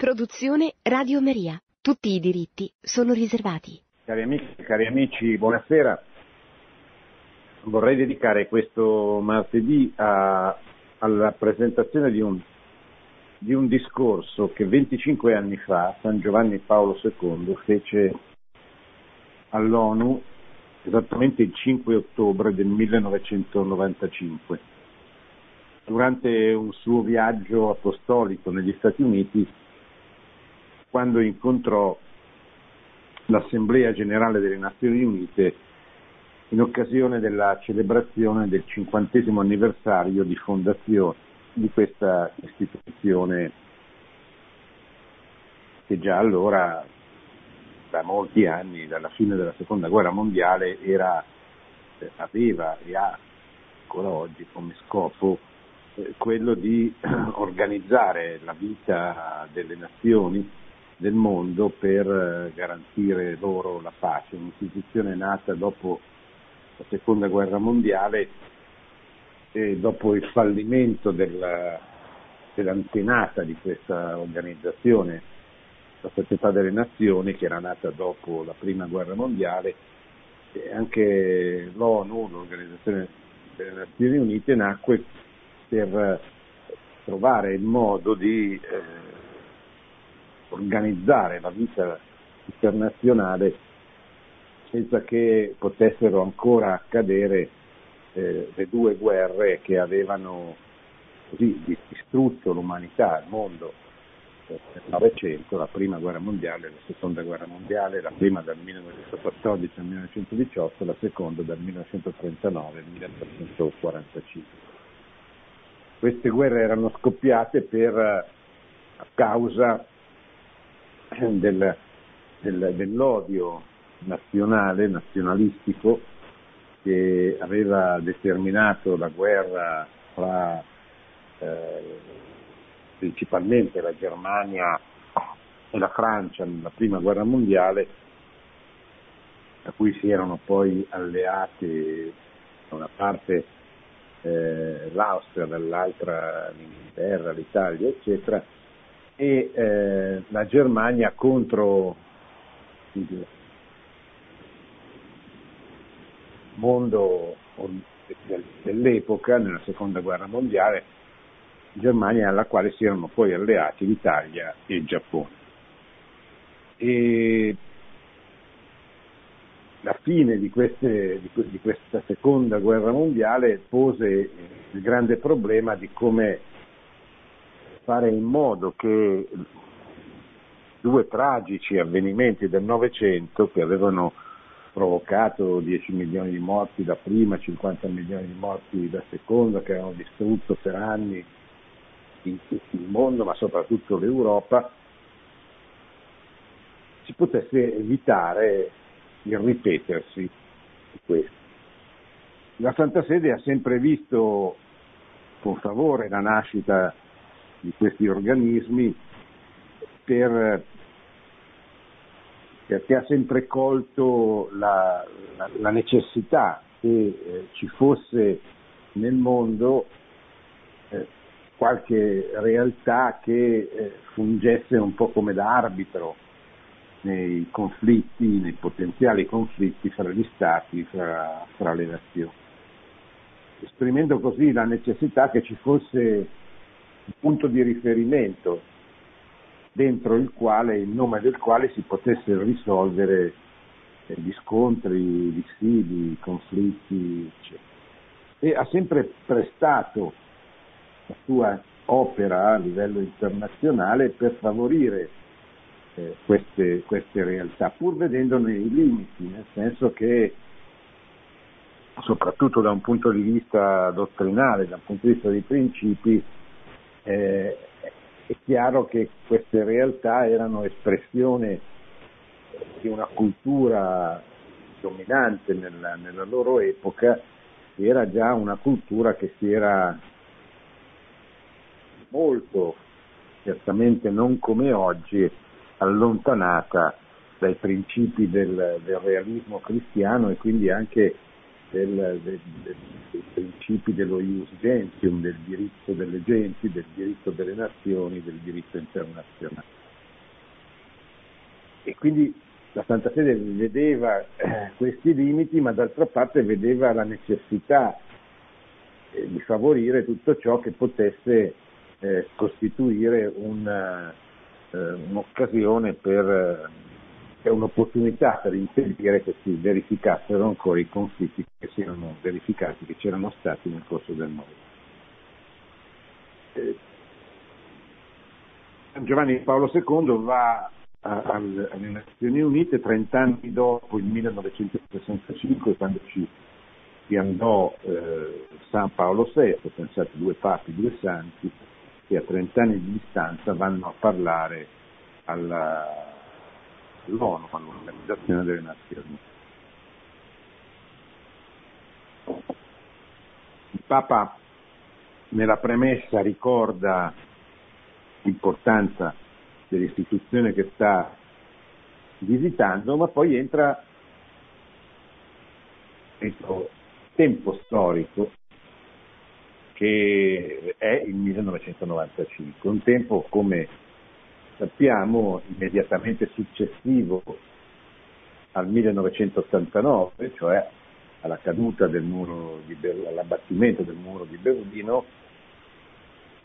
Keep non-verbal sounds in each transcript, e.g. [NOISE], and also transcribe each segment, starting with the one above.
Produzione Radio Maria. Tutti i diritti sono riservati. Cari amici, cari amici, buonasera. Vorrei dedicare questo martedì a, alla presentazione di un, di un discorso che 25 anni fa San Giovanni Paolo II fece all'ONU esattamente il 5 ottobre del 1995. Durante un suo viaggio apostolico negli Stati Uniti, quando incontrò l'Assemblea Generale delle Nazioni Unite in occasione della celebrazione del cinquantesimo anniversario di fondazione di questa istituzione che già allora da molti anni, dalla fine della seconda guerra mondiale, era, eh, aveva e ha ancora oggi come scopo eh, quello di [CLEARS THROAT] organizzare la vita delle nazioni del mondo per eh, garantire loro la pace, un'istituzione nata dopo la seconda guerra mondiale e dopo il fallimento della, dell'antenata di questa organizzazione la Società delle Nazioni, che era nata dopo la Prima Guerra Mondiale, e anche l'ONU, l'Organizzazione delle Nazioni Unite, nacque per trovare il modo di eh, organizzare la vita internazionale senza che potessero ancora accadere eh, le due guerre che avevano così distrutto l'umanità, il mondo nel Novecento, la prima guerra mondiale e la seconda guerra mondiale, la prima dal 1914 al 1918, la seconda dal 1939 al 1945. Queste guerre erano scoppiate per, a causa del, del, dell'odio nazionale, nazionalistico, che aveva determinato la guerra fra eh, principalmente la Germania e la Francia nella prima guerra mondiale, a cui si erano poi alleati da una parte eh, l'Austria, dall'altra l'Inghilterra, l'Italia, eccetera, e eh, la Germania contro il mondo dell'epoca, nella seconda guerra mondiale, Germania alla quale si erano poi alleati l'Italia e il Giappone. E la fine di, queste, di, questa seconda guerra mondiale pose il grande problema di come fare in modo che due tragici avvenimenti del Novecento che avevano provocato 10 milioni di morti da prima, 50 milioni di morti da seconda, che avevano distrutto per anni il mondo, ma soprattutto l'Europa, si potesse evitare il ripetersi di questo. La Santa Sede ha sempre visto con favore la nascita di questi organismi per, perché ha sempre colto la, la, la necessità che eh, ci fosse nel mondo eh, qualche realtà che eh, fungesse un po' come da arbitro nei conflitti, nei potenziali conflitti fra gli stati, fra, fra le nazioni, esprimendo così la necessità che ci fosse un punto di riferimento dentro il quale, in nome del quale si potesse risolvere eh, gli scontri, i dissidi, i conflitti, eccetera. E ha sempre prestato la sua opera a livello internazionale per favorire eh, queste, queste realtà, pur vedendone i limiti, nel senso che soprattutto da un punto di vista dottrinale, da un punto di vista dei principi, eh, è chiaro che queste realtà erano espressione di una cultura dominante nella, nella loro epoca, era già una cultura che si era molto, certamente non come oggi, allontanata dai principi del, del realismo cristiano e quindi anche del, del, dei principi dello ius gentium, del diritto delle genti, del diritto delle nazioni, del diritto internazionale. quindi la Santa Sede vedeva eh, questi limiti, ma d'altra parte vedeva la necessità eh, di favorire tutto ciò che potesse eh, costituire una, un'occasione per, per un'opportunità per impedire che si verificassero ancora i conflitti che si erano verificati, che c'erano stati nel corso del Novecento. Eh, Giovanni Paolo II va alle Nazioni Unite 30 anni dopo il 1965 quando ci, ci andò eh, San Paolo VI, pensate due papi, due santi, che a 30 anni di distanza vanno a parlare alla, all'ONU, all'Organizzazione delle Nazioni. Il Papa nella premessa ricorda l'importanza dell'istituzione che sta visitando, ma poi entra questo tempo storico che è il 1995, un tempo come sappiamo immediatamente successivo al 1989, cioè alla caduta del muro di Ber- all'abbattimento del muro di Berlino,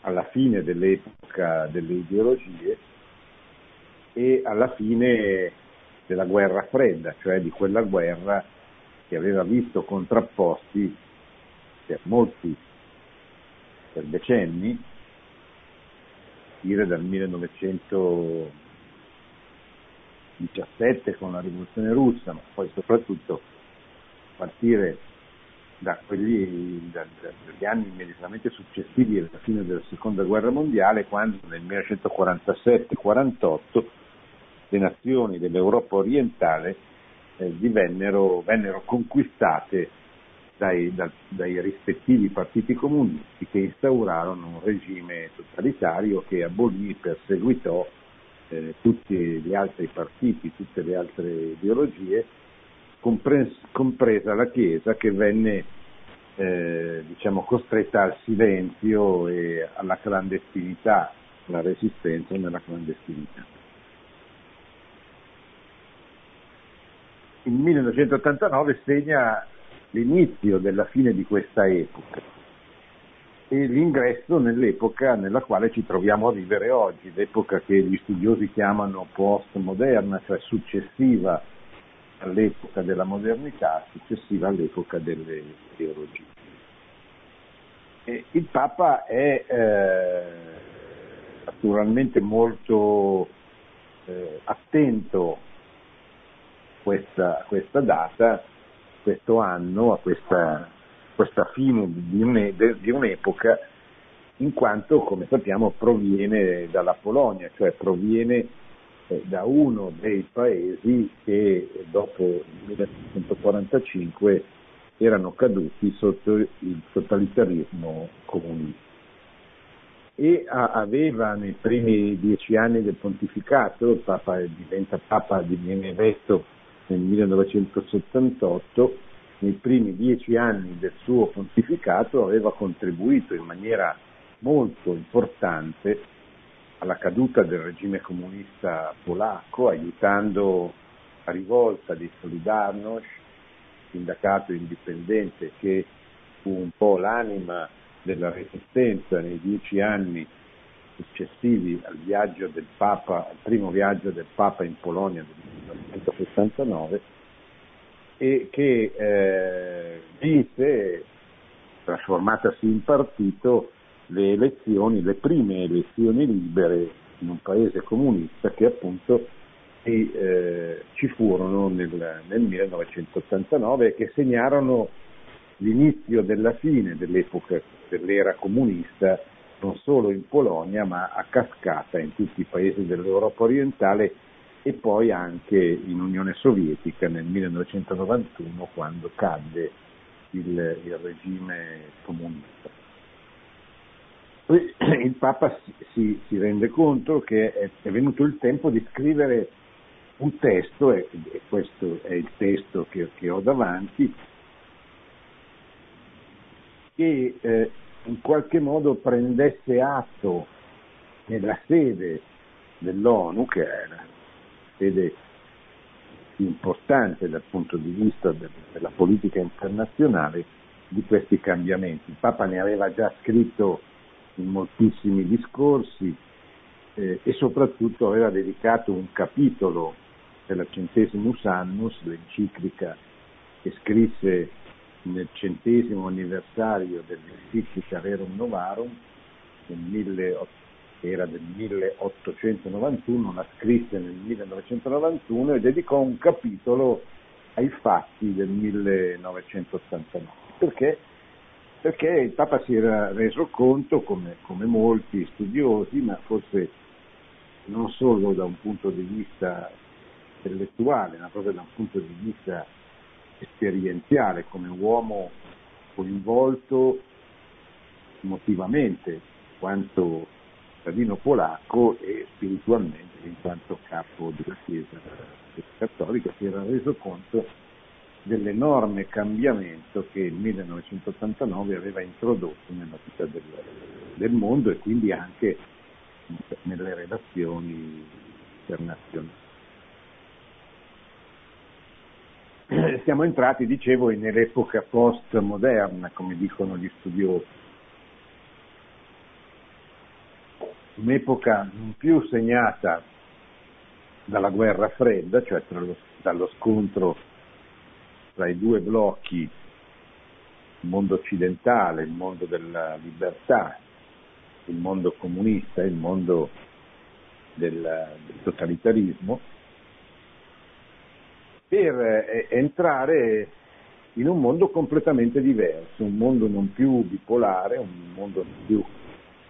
alla fine dell'epoca delle ideologie e alla fine della guerra fredda, cioè di quella guerra che aveva visto contrapposti per molti, per decenni, dire dal 1917 con la rivoluzione russa, ma poi soprattutto partire da quelli, da, dagli anni immediatamente successivi alla fine della seconda guerra mondiale, quando nel 1947-48 le nazioni dell'Europa orientale eh, vennero conquistate dai, da, dai, rispettivi partiti comunisti che instaurarono un regime totalitario che abolì e perseguitò eh, tutti gli altri partiti, tutte le altre ideologie, compres- compresa la Chiesa che venne eh, diciamo, costretta al silenzio e alla clandestinità, alla resistenza nella clandestinità. il 1989 segna l'inizio della fine di questa epoca e l'ingresso nell'epoca nella quale ci troviamo a vivere oggi, l'epoca che gli studiosi chiamano postmoderna, cioè successiva all'epoca della modernità, successiva all'epoca delle teologie. E il Papa è eh, naturalmente molto eh, attento questa, questa data, questo anno, a questa, questa fine di, un, di un'epoca, in quanto, come sappiamo, proviene dalla Polonia, cioè proviene eh, da uno dei paesi che dopo il 1945 erano caduti sotto il totalitarismo comunista. E aveva nei primi dieci anni del pontificato, Papa diventa Papa, diviene eletto nel 1978, nei primi dieci anni del suo pontificato, aveva contribuito in maniera molto importante alla caduta del regime comunista polacco, aiutando la rivolta di Solidarność, sindacato indipendente che fu un po' l'anima della resistenza nei dieci anni successivi al viaggio del Papa, al primo viaggio del Papa in Polonia del 1969 e che eh, visse, trasformatasi in partito, le elezioni, le prime elezioni libere in un paese comunista che appunto e, eh, ci furono nel, nel 1989 e che segnarono l'inizio della fine dell'epoca dell'era comunista non solo in Polonia ma a cascata in tutti i paesi dell'Europa orientale e poi anche in Unione Sovietica nel 1991 quando cadde il, il regime comunista. [CLEARS THROAT] Il Papa si, si, rende conto che è, è, venuto il tempo di scrivere un testo, e, e questo è il testo che, che ho davanti, che eh, in qualche modo prendesse atto nella sede dell'ONU, che la sede più importante dal punto di vista della politica internazionale di questi cambiamenti. Il Papa ne aveva già scritto in moltissimi discorsi eh, e soprattutto aveva dedicato un capitolo per la Centesimus Annus, l'enciclica che scrisse nel centesimo anniversario dell'enciclica Rerum Novarum, nel che era del 1891, la scrisse nel 1991 e dedicò un capitolo ai fatti del 1989. Perché? Perché il Papa si era reso conto, come, come molti studiosi, ma forse non solo da un punto di vista intellettuale, ma proprio da un punto di vista esperienziale, come uomo coinvolto emotivamente quanto cittadino polacco e spiritualmente in quanto capo della Chiesa cattolica si era reso conto dell'enorme cambiamento che il 1989 aveva introdotto nella vita del, del mondo e quindi anche nelle relazioni internazionali. Siamo entrati, dicevo, nell'epoca postmoderna, come dicono gli studiosi. Un'epoca non più segnata dalla guerra fredda, cioè lo, dallo scontro tra i due blocchi, il mondo occidentale, il mondo della libertà, il mondo comunista, il mondo del, del totalitarismo, per eh, entrare in un mondo completamente diverso, un mondo non più bipolare, un mondo non più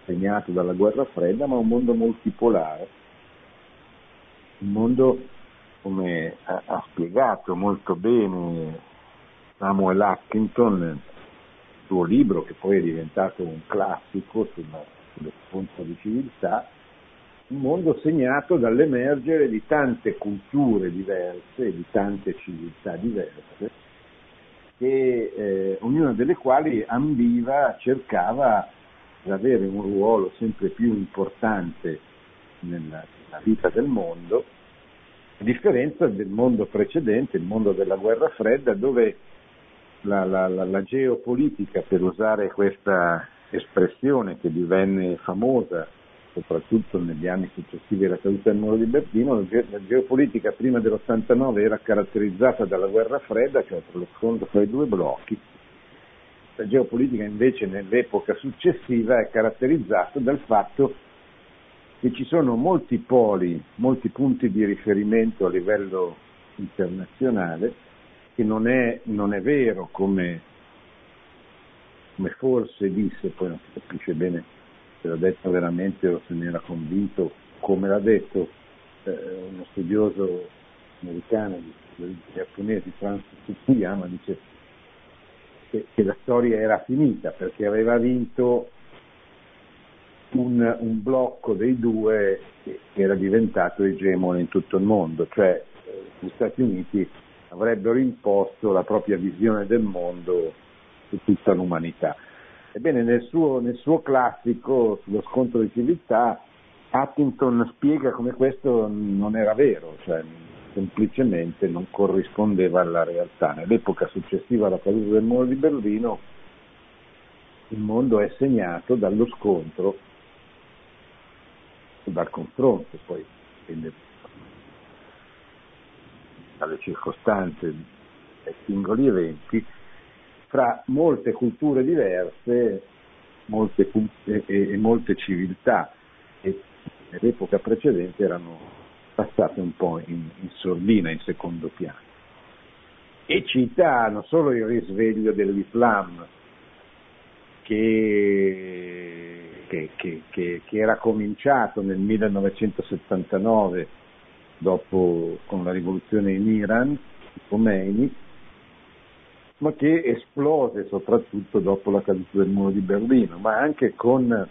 segnato dalla guerra fredda, ma un mondo multipolare, un mondo come ha, spiegato molto bene Samuel Atkinson nel suo libro, che poi è diventato un classico sulla, sullo scontro di civiltà, un mondo segnato dall'emergere di tante culture diverse, di tante civiltà diverse, che, eh, ognuna delle quali ambiva, cercava di avere un ruolo sempre più importante nella, nella vita del mondo, a differenza del mondo precedente, il mondo della guerra fredda, dove la, la, la, la geopolitica, per usare questa espressione che divenne famosa soprattutto negli anni successivi alla caduta del muro di Berlino, la geopolitica prima dell'89 era caratterizzata dalla guerra fredda, cioè lo scontro fra i due blocchi, la geopolitica invece nell'epoca successiva è caratterizzata dal fatto che ci sono molti poli, molti punti di riferimento a livello internazionale, che non è, non è vero come, come forse disse, poi non si capisce bene se l'ha detto veramente o se ne era convinto, come l'ha detto eh, uno studioso americano di giapponesi, Francis Fukuyama, dice che, che, la storia era finita perché aveva vinto un, un blocco dei due che, era diventato egemone in tutto il mondo, cioè eh, gli Stati Uniti avrebbero imposto la propria visione del mondo su tutta l'umanità. Ebbene, nel suo, nel suo classico sullo scontro di civiltà, Attington spiega come questo non era vero, cioè semplicemente non corrispondeva alla realtà. Nell'epoca successiva alla caduta del muro di Berlino il mondo è segnato dallo scontro, dal confronto, poi dipende dalle circostanze dai singoli eventi, fra molte culture diverse molte, e, e, molte civiltà che nell'epoca precedente erano passate un po' in, in sordina, in secondo piano. E cita non solo il risveglio dell'Islam, che, che, che, che, era cominciato nel 1979 dopo, con la rivoluzione in Iran, Khomeini, ma che esplose soprattutto dopo la caduta del muro di Berlino, ma anche con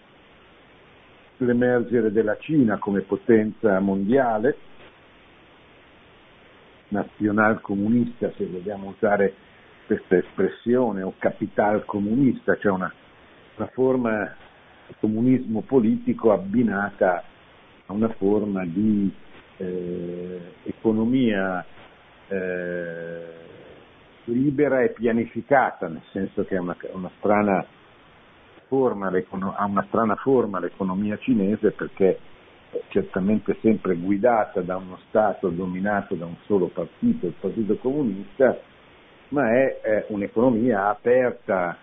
l'emergere della Cina come potenza mondiale, nazional comunista, se vogliamo usare questa espressione, o capital comunista, cioè una, una forma di comunismo politico abbinata a una forma di eh, economia eh, libera e pianificata, nel senso che è una, una strana forma, ha una strana forma l'economia cinese perché è certamente sempre guidata da uno Stato dominato da un solo partito, il Partito Comunista, ma è, un'economia aperta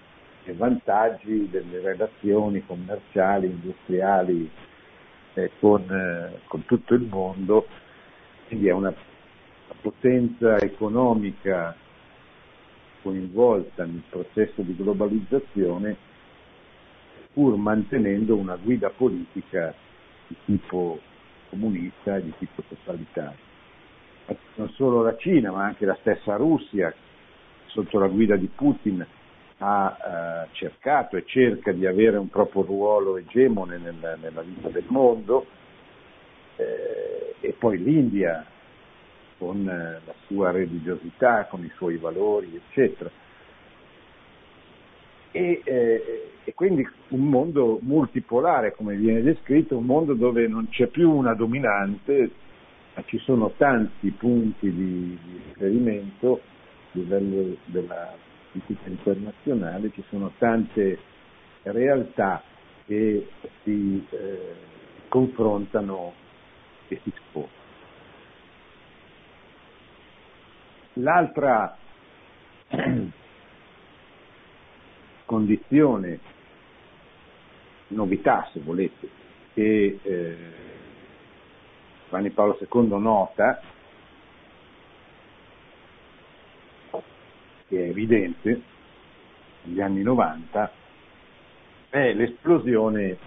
ai vantaggi delle relazioni commerciali, industriali eh, con, eh, con, tutto il mondo, quindi è una potenza economica coinvolta nel processo di globalizzazione pur mantenendo una guida politica di tipo comunista e di tipo totalitario. Non solo la Cina, ma anche la stessa Russia, sotto la guida di Putin, ha eh, cercato e cerca di avere un proprio ruolo egemone nel, nella vita del mondo, eh, e poi l'India con eh, la sua religiosità, con i suoi valori, eccetera. E, eh, e, quindi un mondo multipolare, come viene descritto, un mondo dove non c'è più una dominante, ma ci sono tanti punti di, di riferimento a livello della politica internazionale, ci sono tante realtà che si eh, confrontano e si sposano. L'altra [CLEARS THROAT] condizione, novità se volete, che eh, Giovanni Paolo II nota, che è evidente, negli anni 90, è l'esplosione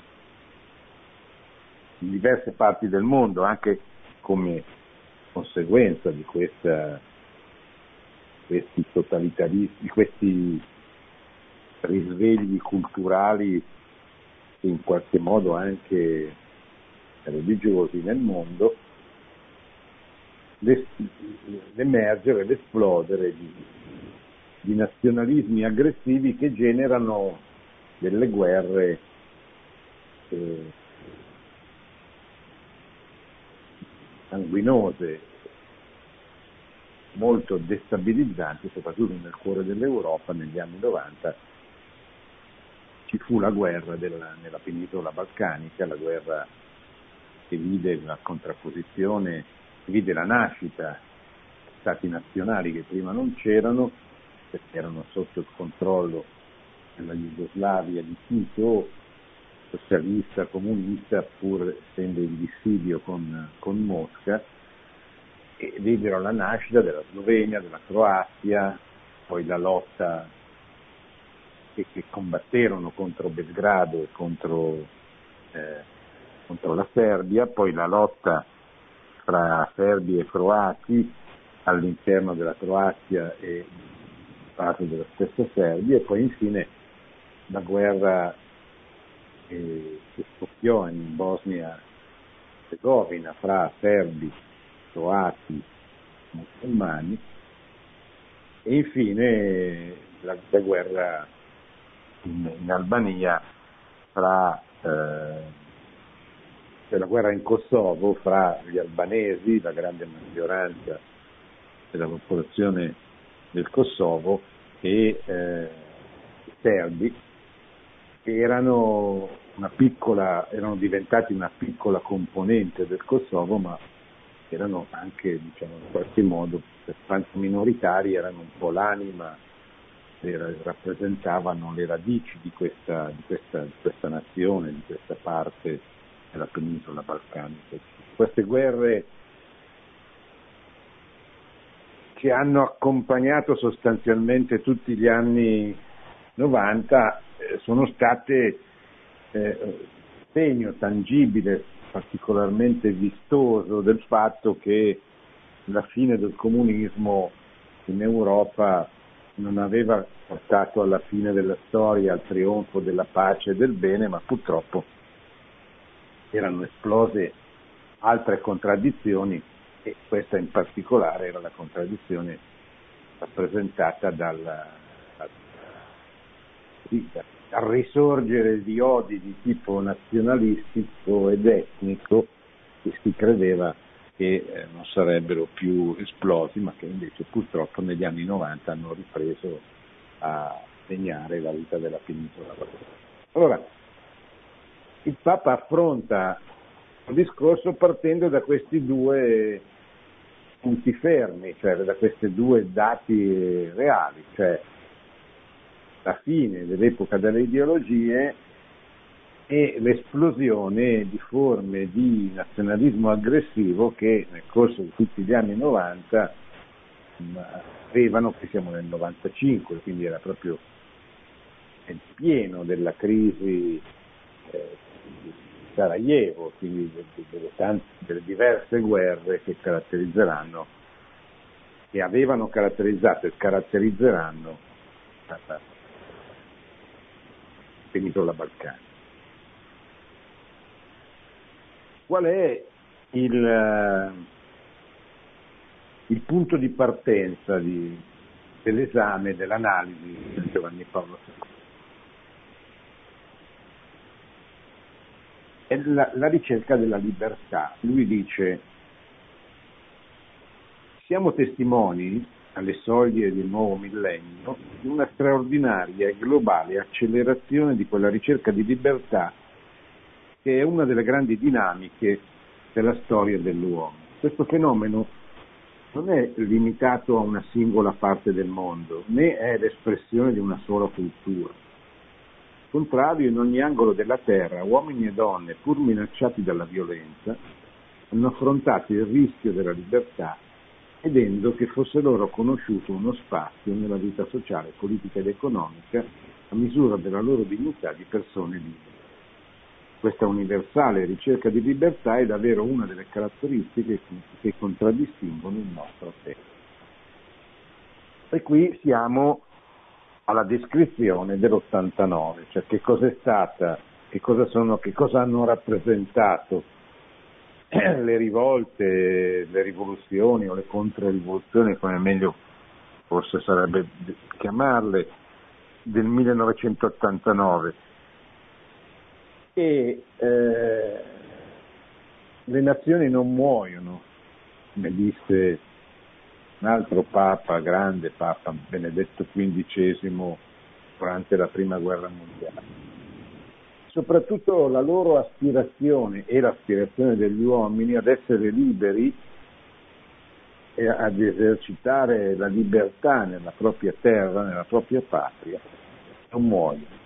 in diverse parti del mondo, anche come conseguenza di questa questi totalitarismi, questi risvegli culturali in qualche modo anche religiosi nel mondo, l'emergere, l'esplodere di, di nazionalismi aggressivi che generano delle guerre eh, sanguinose molto destabilizzanti, soprattutto nel cuore dell'Europa negli anni 90. Ci fu la guerra della, nella penisola balcanica, la guerra che vide la contrapposizione, vide la nascita di stati nazionali che prima non c'erano, perché erano sotto il controllo della Jugoslavia di Tito, socialista, comunista, pur essendo in dissidio con, con Mosca, e videro la nascita della Slovenia, della Croazia, poi la lotta che, che combatterono contro Belgrado e contro, eh, contro, la Serbia, poi la lotta fra serbi e croati all'interno della Croazia e parte della stessa Serbia e poi infine la guerra eh, che scoppiò in Bosnia-Herzegovina fra serbi croati, musulmani e infine la, la guerra in, in, Albania fra eh, cioè la guerra in Kosovo fra gli albanesi, la grande maggioranza della popolazione del Kosovo e eh, i serbi che erano, piccola, erano diventati una piccola componente del Kosovo ma erano anche diciamo, in qualche modo, per quanto minoritari, erano un po' l'anima, rappresentavano le radici di questa, di, questa, di questa, nazione, di questa parte della penisola balcanica. Queste guerre che hanno accompagnato sostanzialmente tutti gli anni 90 eh, sono state eh, segno tangibile particolarmente vistoso del fatto che la fine del comunismo in Europa non aveva portato alla fine della storia, al trionfo della pace e del bene, ma purtroppo erano esplose altre contraddizioni e questa in particolare era la contraddizione rappresentata dal, dal, al risorgere di odi di tipo nazionalistico ed etnico che si credeva che eh, non sarebbero più esplosi, ma che invece purtroppo negli anni 90 hanno ripreso a segnare la vita della penisola. Allora, il Papa affronta il discorso partendo da questi due punti fermi, cioè da questi due dati reali, cioè la fine dell'epoca delle ideologie e l'esplosione di forme di nazionalismo aggressivo che nel corso di tutti gli anni 90 avevano, qui siamo nel 95, quindi era proprio nel pieno della crisi eh, di Sarajevo, quindi delle, tante, delle diverse guerre che caratterizzeranno, che avevano caratterizzato e caratterizzeranno la penisola balcanica. Qual è il, eh, il punto di partenza di, dell'esame, dell'analisi di Giovanni Paolo II? È la, la ricerca della libertà. Lui dice, siamo testimoni alle soglie del nuovo millennio di una straordinaria e globale accelerazione di quella ricerca di libertà che è una delle grandi dinamiche della storia dell'uomo. Questo fenomeno non è limitato a una singola parte del mondo, né è l'espressione di una sola cultura. Al contrario, in ogni angolo della terra, uomini e donne, pur minacciati dalla violenza, hanno affrontato il rischio della libertà chiedendo che fosse loro conosciuto uno spazio nella vita sociale, politica ed economica a misura della loro dignità di persone libere. Questa universale ricerca di libertà è davvero una delle caratteristiche che contraddistinguono il nostro tempo. E qui siamo alla descrizione dell'89, cioè che cosa è stata, che cosa, sono, che cosa hanno rappresentato [CLEARS THROAT] le rivolte, le rivoluzioni o le controrivoluzioni, come meglio forse sarebbe chiamarle, del 1989 e eh, le nazioni non muoiono, come disse un altro Papa, grande Papa Benedetto XV durante la Prima Guerra Mondiale. Soprattutto la loro aspirazione e l'aspirazione degli uomini ad essere liberi e ad esercitare la libertà nella propria terra, nella propria patria, non muoiono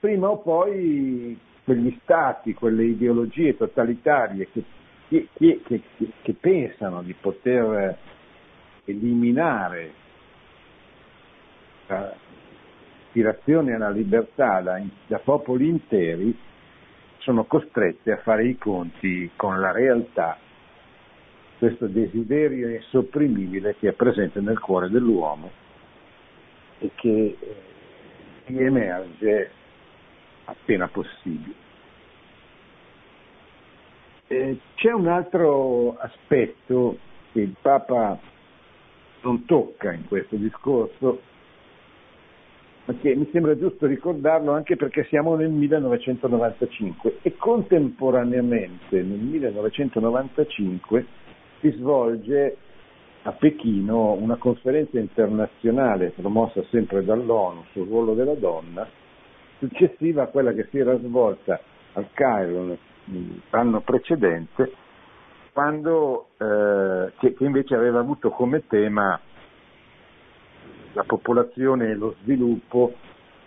prima o poi quegli stati, quelle ideologie totalitarie che, che, che, che pensano di poter eliminare l'aspirazione alla libertà da, da popoli interi, sono costrette a fare i conti con la realtà, questo desiderio insopprimibile che è presente nel cuore dell'uomo e che eh, emerge appena possibile. Eh, c'è un altro aspetto che il Papa non tocca in questo discorso, ma che mi sembra giusto ricordarlo anche perché siamo nel 1995 e contemporaneamente nel 1995 si svolge a Pechino una conferenza internazionale promossa sempre dall'ONU sul ruolo della donna successiva a quella che si era svolta al Cairo l'anno precedente, quando, eh, che, che invece aveva avuto come tema la popolazione e lo sviluppo.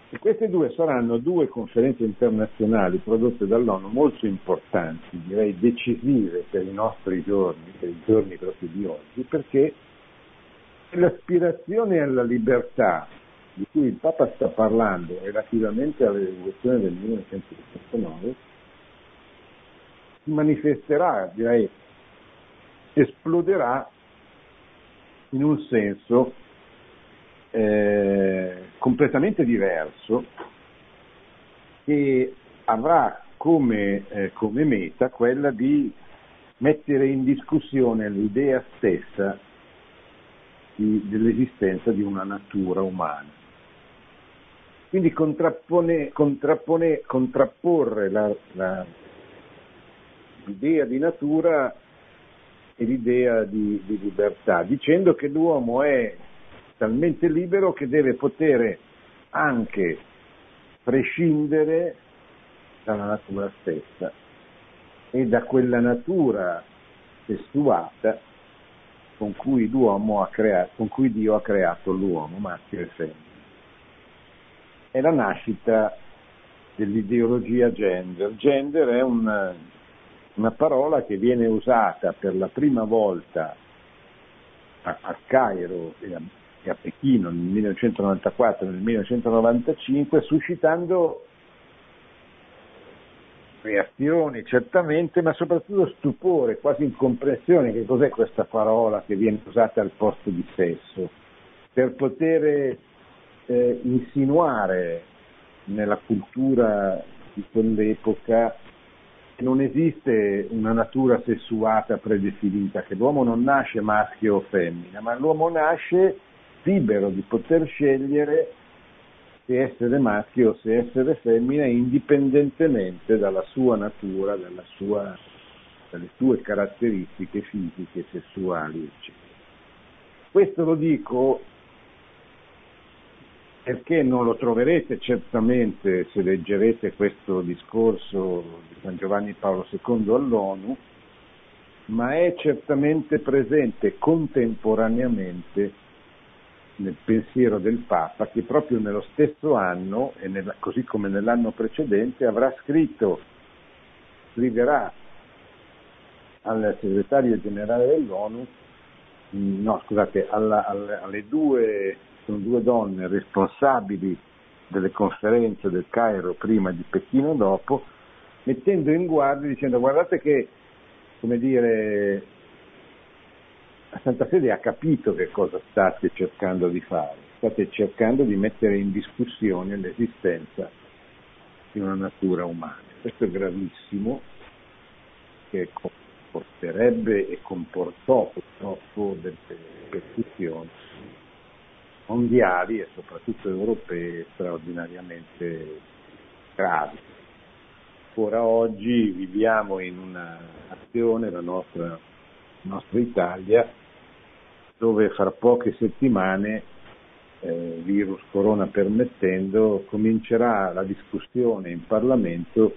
E queste due saranno due conferenze internazionali prodotte dall'ONU molto importanti, direi decisive per i nostri giorni, per i giorni proprio di oggi, perché l'aspirazione alla libertà di cui il Papa sta parlando relativamente alla rivoluzione del 1969 si manifesterà, direi, esploderà in un senso eh, completamente diverso che avrà come, eh, come meta quella di mettere in discussione l'idea stessa dell'esistenza di una natura umana. Quindi contrappone, contrappone, contrapporre la, la, l'idea di natura e l'idea di, di libertà, dicendo che l'uomo è talmente libero che deve poter anche prescindere dalla natura stessa e da quella natura sessuata con cui, creato, con cui Dio ha creato l'uomo, maschio e femmina. È la nascita dell'ideologia gender. Gender è un, una parola che viene usata per la prima volta a, a Cairo e a, e a Pechino nel 1994 e nel 1995, suscitando reazioni certamente, ma soprattutto stupore, quasi incomprensione che cos'è questa parola che viene usata al posto di sesso, per poter eh, insinuare nella cultura di quell'epoca che non esiste una natura sessuata predefinita, che l'uomo non nasce maschio o femmina, ma l'uomo nasce libero di poter scegliere se essere maschio o se essere femmina indipendentemente dalla sua natura, sua, dalle sue caratteristiche fisiche sessuali, eccetera. Questo lo dico perché non lo troverete? Certamente se leggerete questo discorso di San Giovanni Paolo II all'ONU, ma è certamente presente contemporaneamente nel pensiero del Papa che proprio nello stesso anno, e nella, così come nell'anno precedente, avrà scritto, scriverà al segretario generale dell'ONU, no scusate, alla, alle, alle due sono due donne responsabili delle conferenze del Cairo prima di Pechino dopo, mettendo in guardia dicendo guardate che, come dire, la Santa Fede ha capito che cosa state cercando di fare, state cercando di mettere in discussione l'esistenza di una natura umana. Questo è gravissimo, che comporterebbe e comportò purtroppo delle percussioni mondiali e soprattutto europee straordinariamente gravi. Ora oggi viviamo in una nazione, la nostra, la nostra Italia, dove fra poche settimane, eh, virus corona permettendo, comincerà la discussione in Parlamento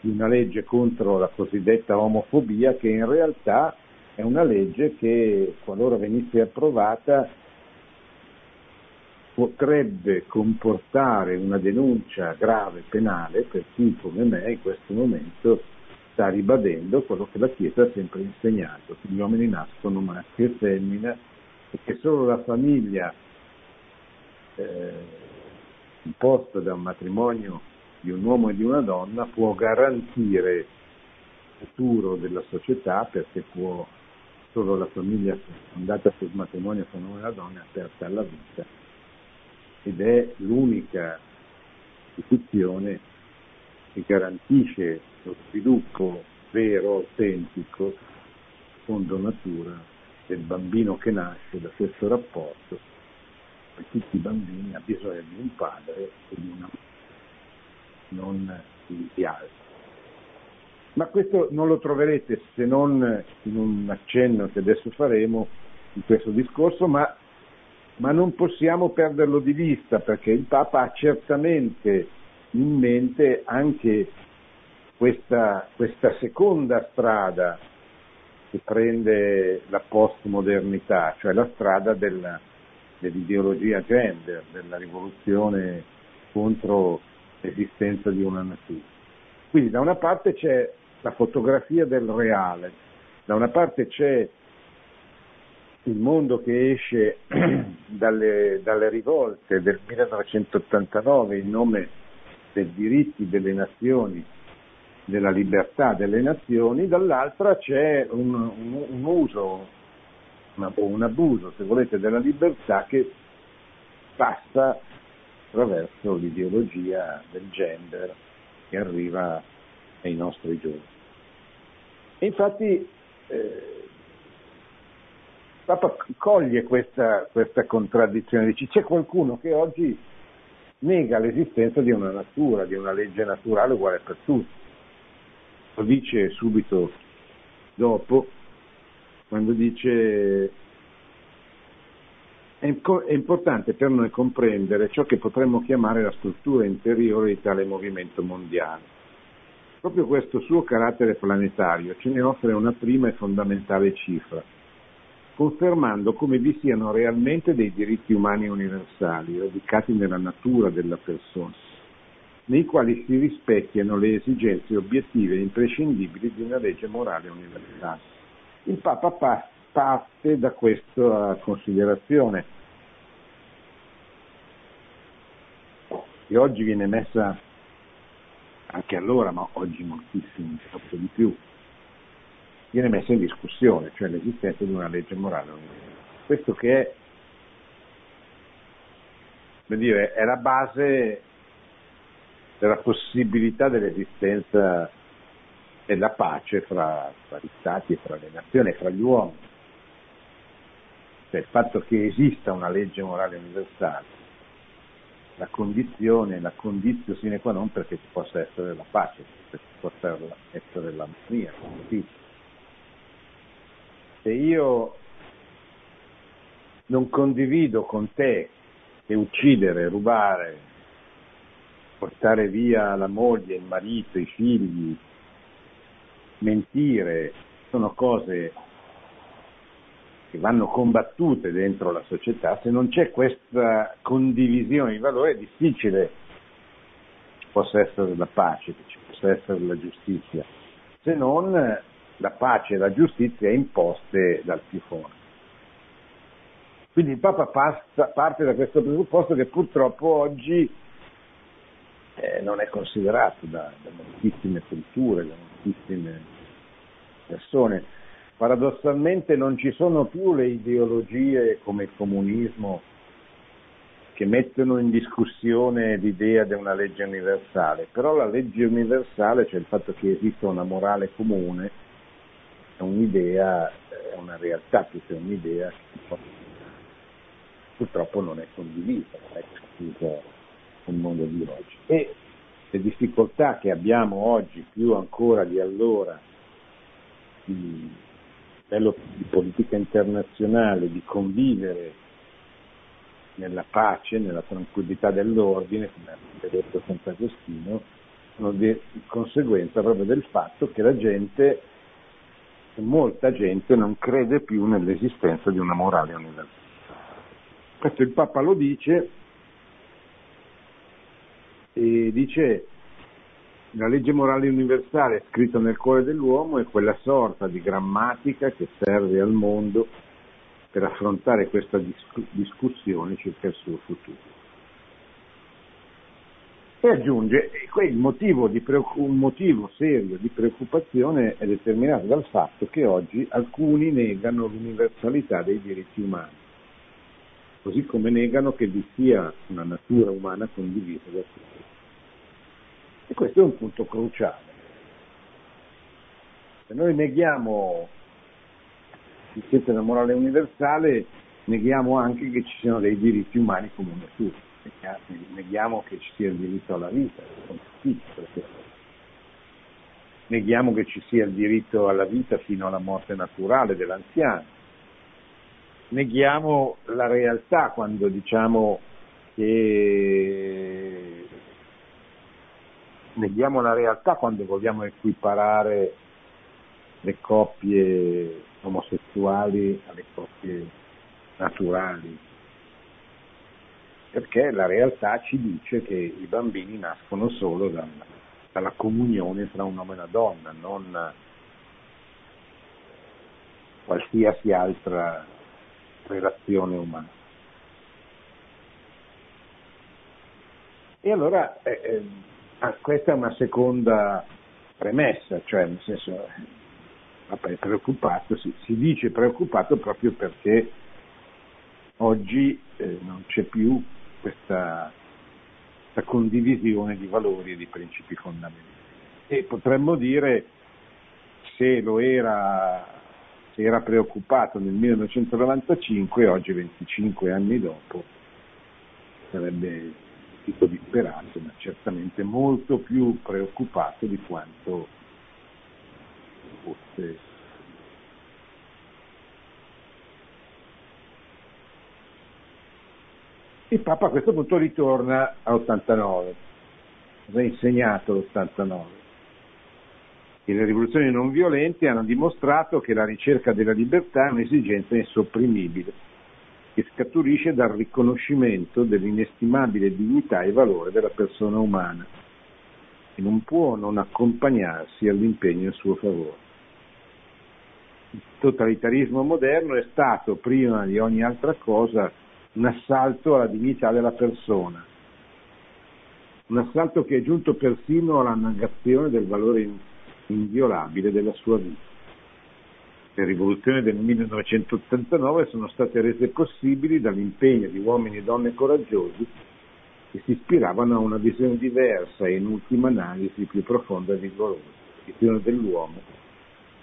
di una legge contro la cosiddetta omofobia che in realtà è una legge che, qualora venisse approvata, potrebbe comportare una denuncia grave penale per chi come me in questo momento sta ribadendo quello che la Chiesa ha sempre insegnato, che gli uomini nascono maschi e femmina e che solo la famiglia eh, imposta da un matrimonio di un uomo e di una donna può garantire il futuro della società perché può solo la famiglia fondata sul matrimonio e una donna è aperta alla vita ed è l'unica istituzione che garantisce lo sviluppo vero, autentico, secondo natura, del bambino che nasce da questo rapporto, e tutti i bambini hanno bisogno di un padre e di una non di altri. Ma questo non lo troverete se non in un accenno che adesso faremo in questo discorso, ma ma non possiamo perderlo di vista perché il Papa ha certamente in mente anche questa, questa seconda strada che prende la postmodernità, cioè la strada della, dell'ideologia gender, della rivoluzione contro l'esistenza di una natura. Quindi da una parte c'è la fotografia del reale, da una parte c'è il mondo che esce [CLEARS THROAT] dalle, dalle, rivolte del 1989 in nome dei diritti delle nazioni, della libertà delle nazioni, dall'altra c'è un, un, un uso o un abuso, se volete, della libertà che passa attraverso l'ideologia del gender che arriva ai nostri giorni. Infatti eh, Papa coglie questa, questa contraddizione, dice c'è qualcuno che oggi nega l'esistenza di una natura, di una legge naturale uguale per tutti. Lo dice subito dopo quando dice è, importante per noi comprendere ciò che potremmo chiamare la struttura interiore di tale movimento mondiale. Proprio questo suo carattere planetario ce ne offre una prima e fondamentale cifra, confermando come vi siano realmente dei diritti umani universali, radicati nella natura della persona, nei quali si rispecchiano le esigenze obiettive e imprescindibili di una legge morale universale. Il Papa parte da questa considerazione che oggi viene messa anche allora, ma oggi moltissimo, troppo di più, viene messa in discussione, cioè l'esistenza di una legge morale universale. Questo che è, come dire, è la base della possibilità dell'esistenza della pace fra, fra gli stati fra le nazioni e fra gli uomini. Cioè il fatto che esista una legge morale universale, la condizione, la condizio sine qua non perché ci possa essere la pace, perché ci possa essere l'armonia. Sì. Se io non condivido con te che uccidere, rubare, portare via la moglie, il marito, i figli, mentire, sono cose che vanno combattute dentro la società, se non c'è questa condivisione di valori è difficile che ci possa essere la pace, che ci possa essere la giustizia, se non la pace e la giustizia imposte dal più forte. Quindi il Papa passa, parte da questo presupposto che purtroppo oggi eh, non è considerato da, da moltissime culture, da moltissime persone. Paradossalmente non ci sono più le ideologie come il comunismo che mettono in discussione l'idea di una legge universale, però la legge universale, cioè il fatto che esista una morale comune, è un'idea, è una realtà più che un'idea che purtroppo non è condivisa, non è condivisa nel mondo di oggi. E le difficoltà che abbiamo oggi più ancora di allora di, di politica internazionale, di convivere nella pace, nella tranquillità dell'ordine, come ha detto Sant'Agostino, sono di conseguenza proprio del fatto che la gente, molta gente non crede più nell'esistenza di una morale universale. Questo il Papa lo dice e dice la legge morale universale scritta nel cuore dell'uomo è quella sorta di grammatica che serve al mondo per affrontare questa discussione circa il suo futuro. E aggiunge, motivo un motivo serio di preoccupazione è determinato dal fatto che oggi alcuni negano l'universalità dei diritti umani, così come negano che vi sia una natura umana condivisa da tutti. E questo è un punto cruciale. Se noi neghiamo l'esistenza della morale universale, neghiamo anche che ci siano dei diritti umani a tutti, neghiamo che ci sia il diritto alla vita, neghiamo che ci sia il diritto alla vita fino alla morte naturale dell'anziano, neghiamo la realtà quando diciamo che neghiamo la realtà quando vogliamo equiparare le coppie omosessuali alle coppie naturali, perché la realtà ci dice che i bambini nascono solo dalla, dalla comunione tra un uomo e una donna, non qualsiasi altra relazione umana. E allora eh, eh, Ah, questa è una seconda premessa, cioè nel senso è preoccupato, si, si, dice preoccupato proprio perché oggi eh, non c'è più questa, questa, condivisione di valori e di principi fondamentali. E potremmo dire se lo era, se era preoccupato nel 1995, oggi 25 anni dopo sarebbe tipo disperato, ma certamente molto più preoccupato di quanto fosse Il Papa a questo punto ritorna a 89, ha insegnato l'89. E le rivoluzioni non violente hanno dimostrato che la ricerca della libertà è un'esigenza insopprimibile, che scaturisce dal riconoscimento dell'inestimabile dignità e valore della persona umana e non può non accompagnarsi all'impegno in suo favore. Il totalitarismo moderno è stato, prima di ogni altra cosa, un assalto alla dignità della persona, un assalto che è giunto persino alla negazione del valore inviolabile della sua vita. Le rivoluzioni del 1989 sono state rese possibili dall'impegno di uomini e donne coraggiosi che si ispiravano a una visione diversa e in ultima analisi più profonda e vigorosa, visione dell'uomo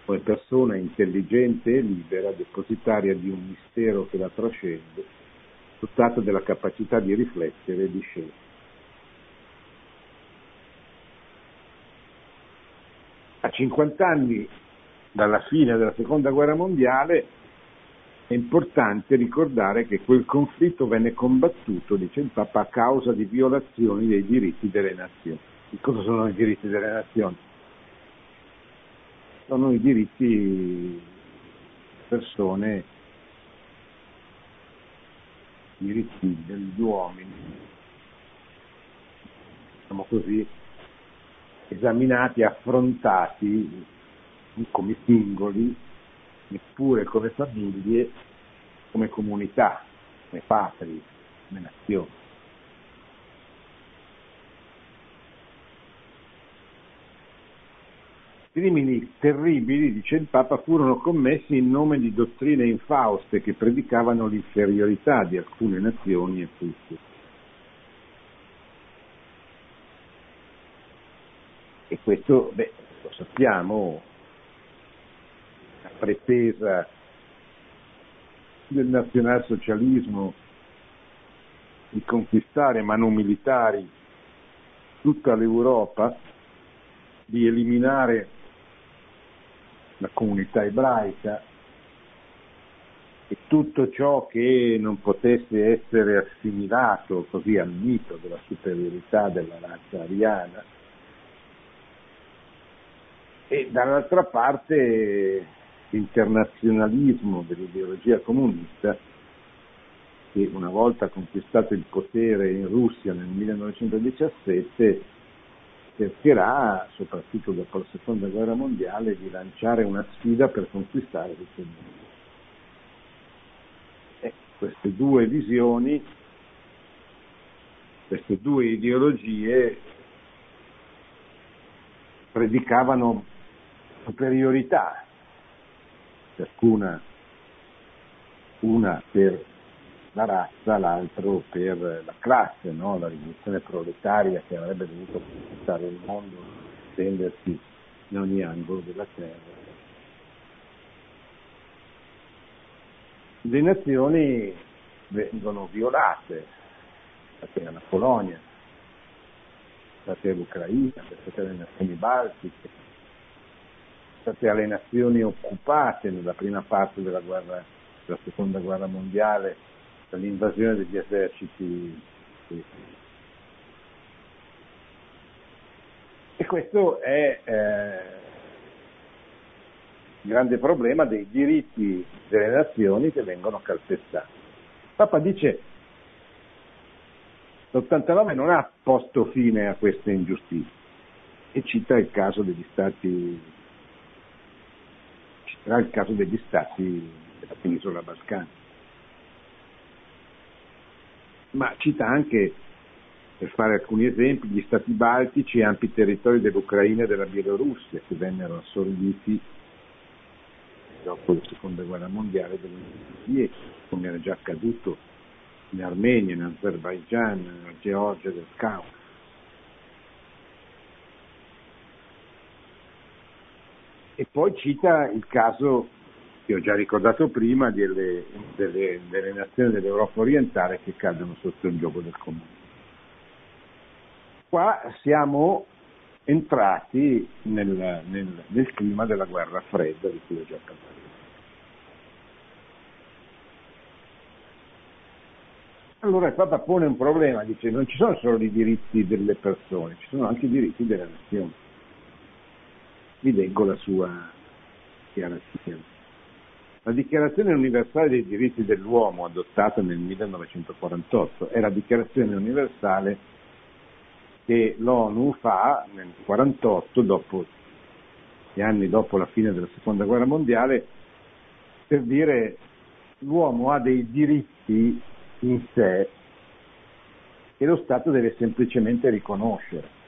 come persona intelligente e libera, depositaria di un mistero che la trascende, dotata della capacità di riflettere e di scegliere. A 50 anni dalla fine della seconda guerra mondiale è importante ricordare che quel conflitto venne combattuto, dice il Papa, a causa di violazioni dei diritti delle nazioni. Che cosa sono i diritti delle nazioni? Sono i diritti di persone, diritti degli uomini, diciamo così, esaminati, affrontati come singoli neppure come famiglie, come comunità, come patrie, come nazioni. Crimini terribili, dice il Papa, furono commessi in nome di dottrine infauste che predicavano l'inferiorità di alcune nazioni e tutti. E questo, beh, lo sappiamo, pretesa del nazionalsocialismo di conquistare manu militari tutta l'Europa, di eliminare la comunità ebraica e tutto ciò che non potesse essere assimilato così al mito della superiorità della razza ariana. E dall'altra parte l'internazionalismo dell'ideologia comunista che una volta conquistato il potere in Russia nel 1917 cercherà, soprattutto dopo la seconda guerra mondiale, di lanciare una sfida per conquistare tutto il mondo. E queste due visioni, queste due ideologie predicavano superiorità ciascuna una per la razza, l'altro per la classe, no? la rivoluzione proletaria che avrebbe dovuto conquistare il mondo, stendersi in ogni angolo della terra. Le nazioni vengono violate, perché la Polonia, perché l'Ucraina, perché le nazioni baltiche, state alle nazioni occupate nella prima parte della, guerra, della seconda guerra mondiale dall'invasione degli eserciti e questo è eh, il grande problema dei diritti delle nazioni che vengono calpestati. Papa dice l'89 non ha posto fine a queste ingiustizie e cita il caso degli stati era il caso degli stati della penisola balcanica. Ma cita anche, per fare alcuni esempi, gli stati baltici e ampi territori dell'Ucraina e della Bielorussia che vennero assorbiti dopo la seconda guerra mondiale dall'Unione come era già accaduto in Armenia, in Azerbaijan, nella Georgia del Caucaso. E poi cita il caso che ho già ricordato prima delle, delle, delle nazioni dell'Europa orientale che cadono sotto il gioco del comune. Qua siamo entrati nel, nel, nel clima della guerra fredda di cui ho già parlato. Allora il Papa pone un problema, dice non ci sono solo i diritti delle persone, ci sono anche i diritti delle nazioni. Vi leggo la sua dichiarazione. La Dichiarazione universale dei diritti dell'uomo, adottata nel 1948, è la dichiarazione universale che l'ONU fa nel 1948, dopo, gli anni dopo la fine della seconda guerra mondiale, per dire l'uomo ha dei diritti in sé che lo Stato deve semplicemente riconoscere.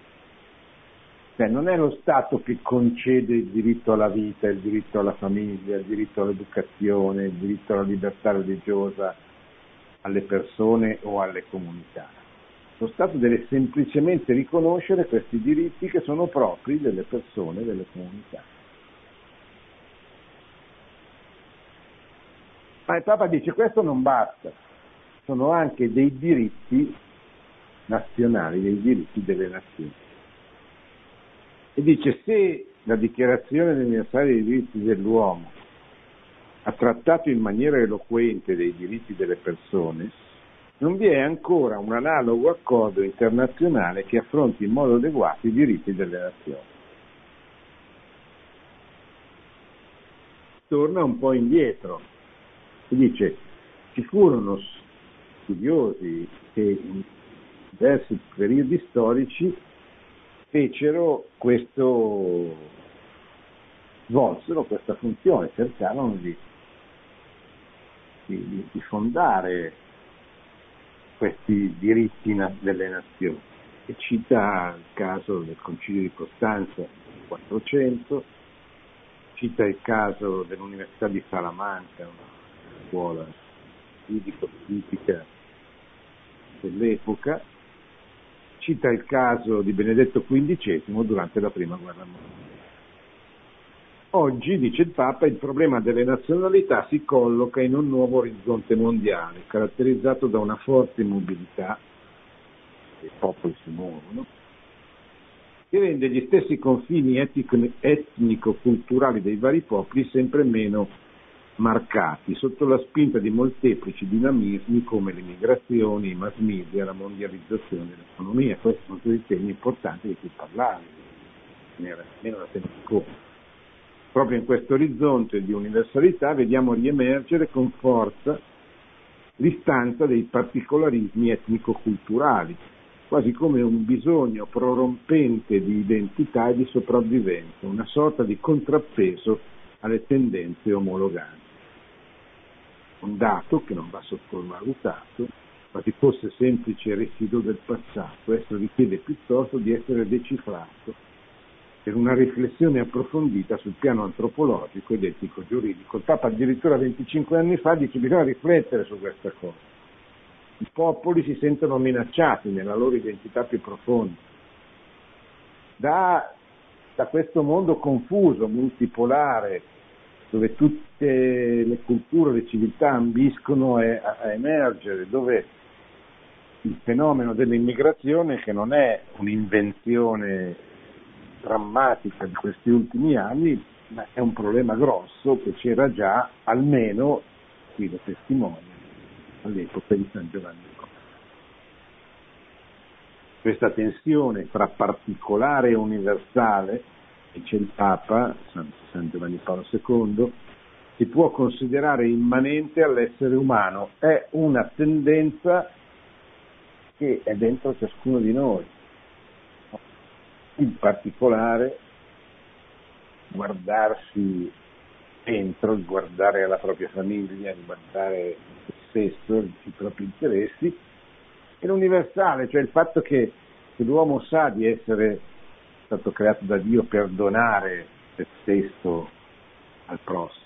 Cioè non è lo Stato che concede il diritto alla vita, il diritto alla famiglia, il diritto all'educazione, il diritto alla libertà religiosa alle persone o alle comunità. Lo Stato deve semplicemente riconoscere questi diritti che sono propri delle persone delle comunità. Ma il Papa dice questo non basta, sono anche dei diritti nazionali, dei diritti delle nazioni. E dice se la dichiarazione universale dei diritti dell'uomo ha trattato in maniera eloquente dei diritti delle persone, non vi è ancora un analogo accordo internazionale che affronti in modo adeguato i diritti delle nazioni. Torna un po' indietro e dice ci furono studiosi che in diversi periodi storici fecero questo, svolsero questa funzione, cercarono di, di, di fondare questi diritti delle nazioni. E cita il caso del Concilio di Costanza nel 400, cita il caso dell'Università di Salamanca, una scuola giuridico-politica dell'epoca, cita il caso di Benedetto XV durante la Prima Guerra Mondiale. Oggi, dice il Papa, il problema delle nazionalità si colloca in un nuovo orizzonte mondiale, caratterizzato da una forte mobilità, i popoli si muovono, che rende gli stessi confini etnico-culturali dei vari popoli sempre meno marcati sotto la spinta di molteplici dinamismi come le migrazioni, i mass media, la mondializzazione dell'economia. Questi sono tutti temi importanti di cui parlare, almeno da tempo. Proprio in questo orizzonte di universalità vediamo riemergere con forza l'istanza dei particolarismi etnico-culturali, quasi come un bisogno prorompente di identità e di sopravvivenza, una sorta di contrappeso alle tendenze omologanti un dato che non va sottovalutato, ma se fosse semplice residuo del passato, esso richiede piuttosto di essere decifrato per una riflessione approfondita sul piano antropologico ed etico-giuridico. Il Papa addirittura 25 anni fa dice che bisogna riflettere su questa cosa. I popoli si sentono minacciati nella loro identità più profonda. Da, da questo mondo confuso, multipolare, dove tutte le culture, le civiltà ambiscono a, a emergere, dove il fenomeno dell'immigrazione, che non è un'invenzione drammatica di questi ultimi anni, ma è un problema grosso che c'era già almeno, qui lo testimonia, all'epoca di San Giovanni Questa tensione fra particolare e universale dice il Papa, San, Giovanni Paolo II, si può considerare immanente all'essere umano, è una tendenza che è dentro ciascuno di noi. In particolare guardarsi dentro, guardare alla propria famiglia, guardare se stesso, i propri interessi, è l'universale, cioè il fatto che, che l'uomo sa di essere stato creato da Dio per donare se stesso al prossimo.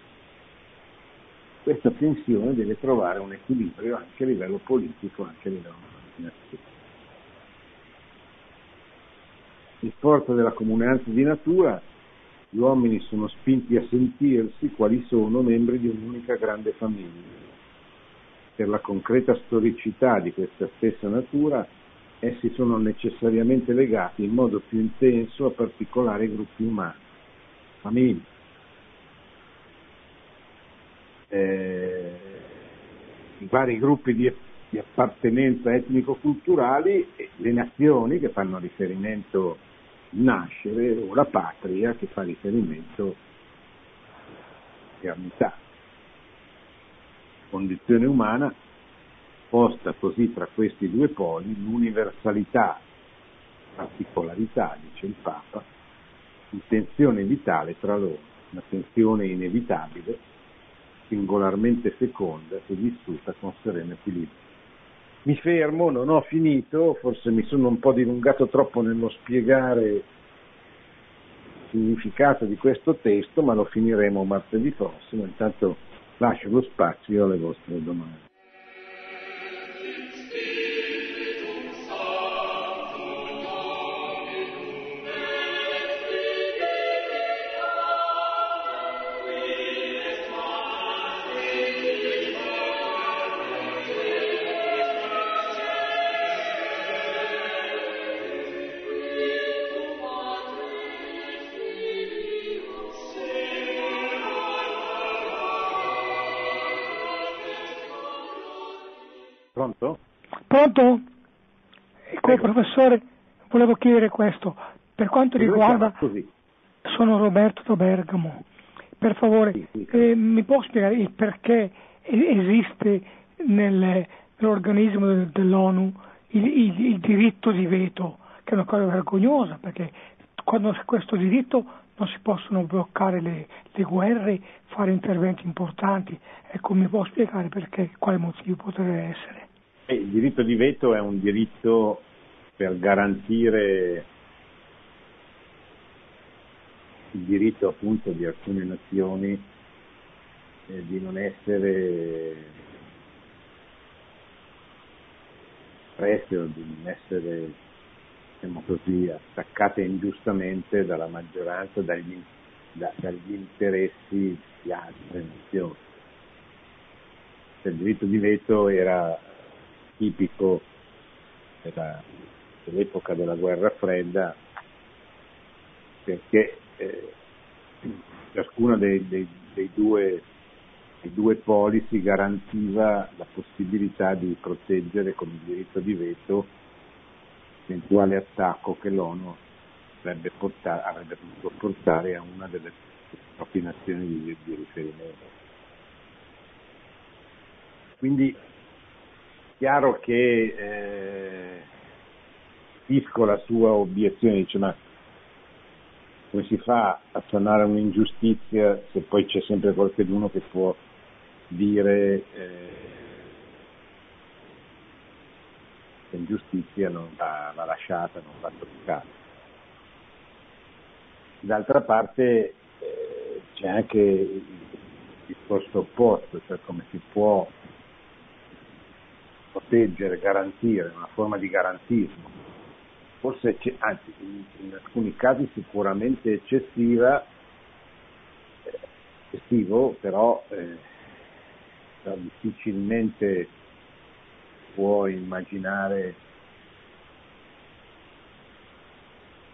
Questa tensione deve trovare un equilibrio anche a livello politico, anche a livello nazionale. Il forza della comunanza di natura, gli uomini sono spinti a sentirsi quali sono membri di un'unica grande famiglia. Per la concreta storicità di questa stessa natura, essi sono necessariamente legati in modo più intenso a particolari gruppi umani, famiglie. Eh, I vari gruppi di, di appartenenza etnico-culturali le nazioni che fanno riferimento al nascere o la patria che fa riferimento all'eternità. Condizione umana posta così tra questi due poli l'universalità, particolarità, dice il Papa, di tensione vitale tra loro, una tensione inevitabile, singolarmente feconda e vissuta con sereno equilibrio. Mi fermo, non ho finito, forse mi sono un po' dilungato troppo nello spiegare il significato di questo testo, ma lo finiremo martedì prossimo, intanto lascio lo spazio alle vostre domande. Pronto? Pronto? Ecco, professore, volevo chiedere questo. Per quanto riguarda... Sono Roberto da Bergamo. Per favore, Sì, sì. eh, mi può spiegare il perché esiste nel- nell'organismo del- dell'ONU il, il- il diritto di veto, che è una cosa vergognosa, perché quando c'è questo diritto non si possono bloccare le, le guerre, fare interventi importanti. Ecco, mi può spiegare perché, quale motivo potrebbe essere? Il diritto di veto è un diritto per garantire il diritto appunto di alcune nazioni eh, di non essere prese o di non essere diciamo così, attaccate ingiustamente dalla maggioranza, dagli, da- dagli interessi di altre nazioni. Cioè, Il diritto di veto era tipico della- dell'epoca della guerra fredda perché eh, ciascuno dei, dei- dei due, dei due poli si garantiva la possibilità di proteggere con il diritto di veto l'eventuale attacco che l'ONU avrebbe, porta- avrebbe potuto portare a una delle proprie nazioni di, di riferimento. Quindi chiaro che eh, capisco la sua obiezione, dice ma come si fa a sanare un'ingiustizia se poi c'è sempre qualcuno che può dire eh, che l'ingiustizia non va, va lasciata, non va toccata. D'altra parte eh, c'è anche il discorso opposto, cioè come si può proteggere, garantire, una forma di garantismo, forse anzi in, alcuni casi sicuramente eccessiva, eh, eccessivo, però, eh, difficilmente può immaginare,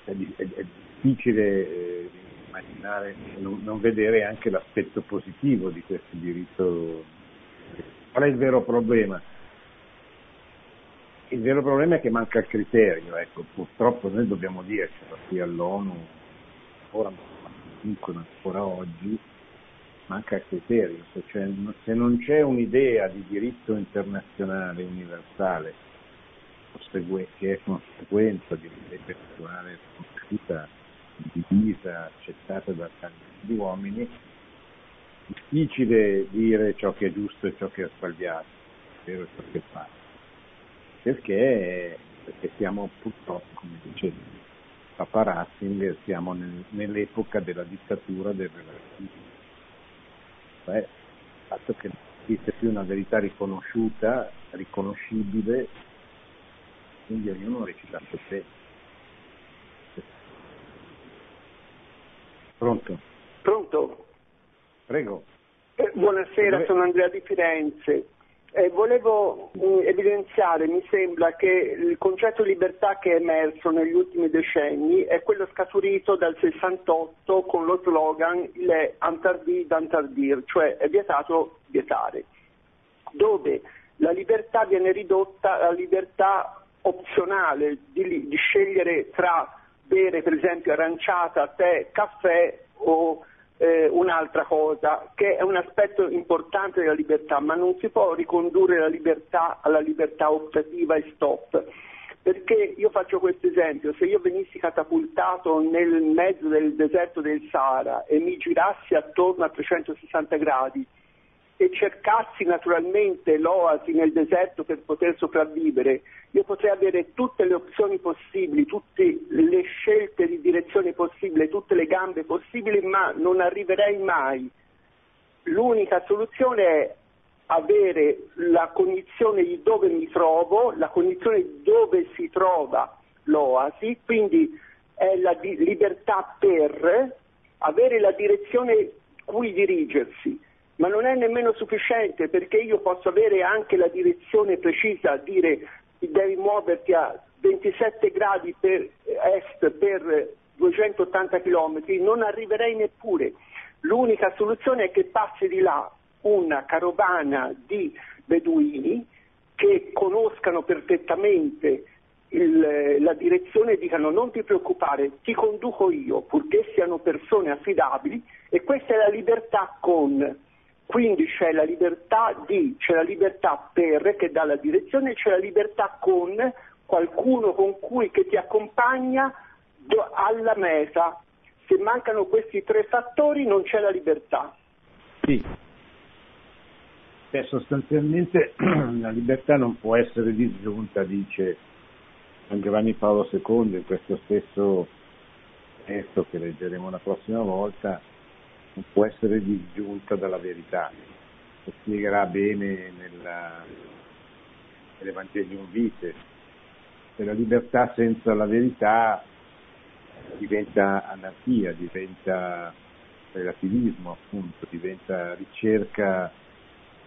è, è- è difficile eh, immaginare, non, non vedere anche l'aspetto positivo di questo diritto. Qual è il vero problema? Il vero problema è che manca il criterio, ecco, purtroppo noi dobbiamo dircelo qui all'ONU, dicono ancora oggi, manca il criterio, se, se non c'è un'idea di diritto internazionale universale che è conseguenza di personale conosciuta, divisa, accettata da tanti uomini, difficile dire ciò che è giusto e ciò che è sbagliato, vero e ciò che è falso perché, perché siamo purtroppo, come dice Papa Ratzinger, siamo nel- nell'epoca della dittatura del relativismo. Cioè, il fatto che non esiste più una verità riconosciuta, riconoscibile, quindi ognuno recita per sé. Pronto? Pronto? Prego. Eh, buonasera, Dove- sono Andrea di Firenze. Eh, volevo mh, evidenziare, mi sembra che il concetto di libertà che è emerso negli ultimi decenni è quello scaturito dal 68 con lo slogan il è interdit d'interdire, cioè è vietato vietare, dove la libertà viene ridotta alla libertà opzionale di, di scegliere tra bere per esempio aranciata, tè, caffè o eh, un'altra cosa, che è un aspetto importante della libertà, ma non si può ricondurre la libertà alla libertà optativa e stop. Perché io faccio questo esempio, se io venissi catapultato nel mezzo del deserto del Sahara e mi girassi attorno a 360 gradi e cercassi naturalmente l'oasi nel deserto per poter sopravvivere, io potrei avere tutte le opzioni possibili, tutte le scelte di direzione possibile, tutte le gambe possibili, ma non arriverei mai. L'unica soluzione è avere la cognizione di dove mi trovo, la cognizione di dove si trova l'oasi, quindi è la di- libertà per avere la direzione cui dirigersi ma non è nemmeno sufficiente perché io posso avere anche la direzione precisa, dire devi muoverti a 27 gradi per est per 280 km, non arriverei neppure. L'unica soluzione è che passi di là una carovana di beduini che conoscano perfettamente il, la direzione e dicano non ti preoccupare, ti conduco io, purché siano persone affidabili e questa è la libertà con quindi c'è la libertà di, c'è la libertà per che dà la direzione, c'è la libertà con qualcuno con cui che ti accompagna alla meta. Se mancano questi tre fattori non c'è la libertà. Sì. Beh, sostanzialmente [CLEARS THROAT] la libertà non può essere disgiunta, dice San Giovanni Paolo II in questo stesso testo che leggeremo la prossima volta, non può essere disgiunta dalla verità. Lo spiegherà bene nella, nell'Evangelium Vite. Se la libertà senza la verità diventa anarchia, diventa relativismo appunto, diventa ricerca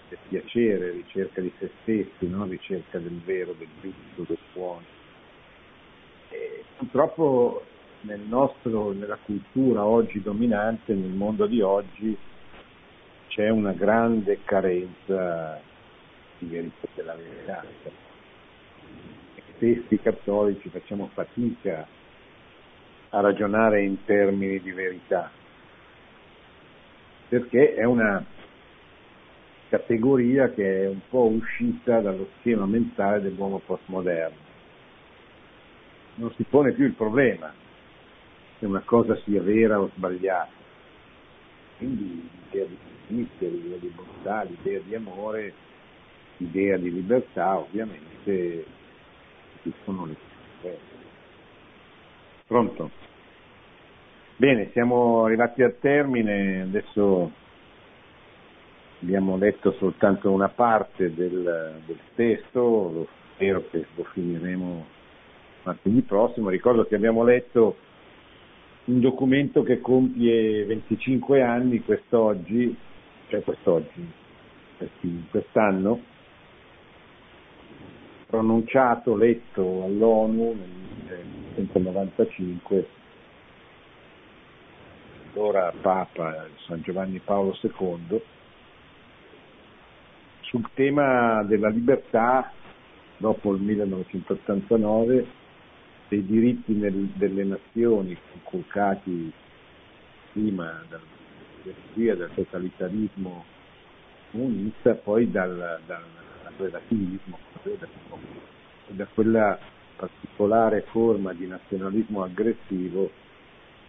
del piacere, ricerca di se stessi, non ricerca del vero, del giusto, del buono. E purtroppo nel nostro, nella cultura oggi dominante, nel mondo di oggi, c'è una grande carenza di verità della verità. Stessi cattolici facciamo fatica a ragionare in termini di verità, perché è una categoria che è un po' uscita dallo schema mentale dell'uomo postmoderno. Non si pone più il problema, se una cosa sia vera o sbagliata. Quindi l'idea di giustizia, l'idea di bontà, l'idea di amore, l'idea di libertà ovviamente ci sono le cose. Pronto? Bene, siamo arrivati al termine, adesso abbiamo letto soltanto una parte del, del testo, spero che lo finiremo martedì prossimo. Ricordo che abbiamo letto un documento che compie 25 anni quest'oggi, cioè quest'oggi, quest'anno, pronunciato, letto all'ONU nel 1995, allora Papa San Giovanni Paolo II, sul tema della libertà dopo il 1989 dei diritti nel, delle nazioni inculcati prima dal, via del totalitarismo comunista, poi dal, dal, dal relativismo, da quella particolare forma di nazionalismo aggressivo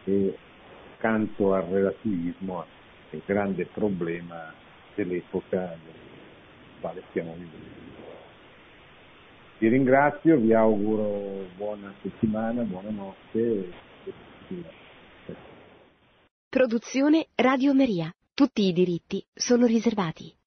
che accanto al relativismo è il grande problema dell'epoca nel quale stiamo vivendo. Vi ringrazio, vi auguro buona settimana, buonanotte. Produzione Radio Maria. Tutti i diritti sono riservati.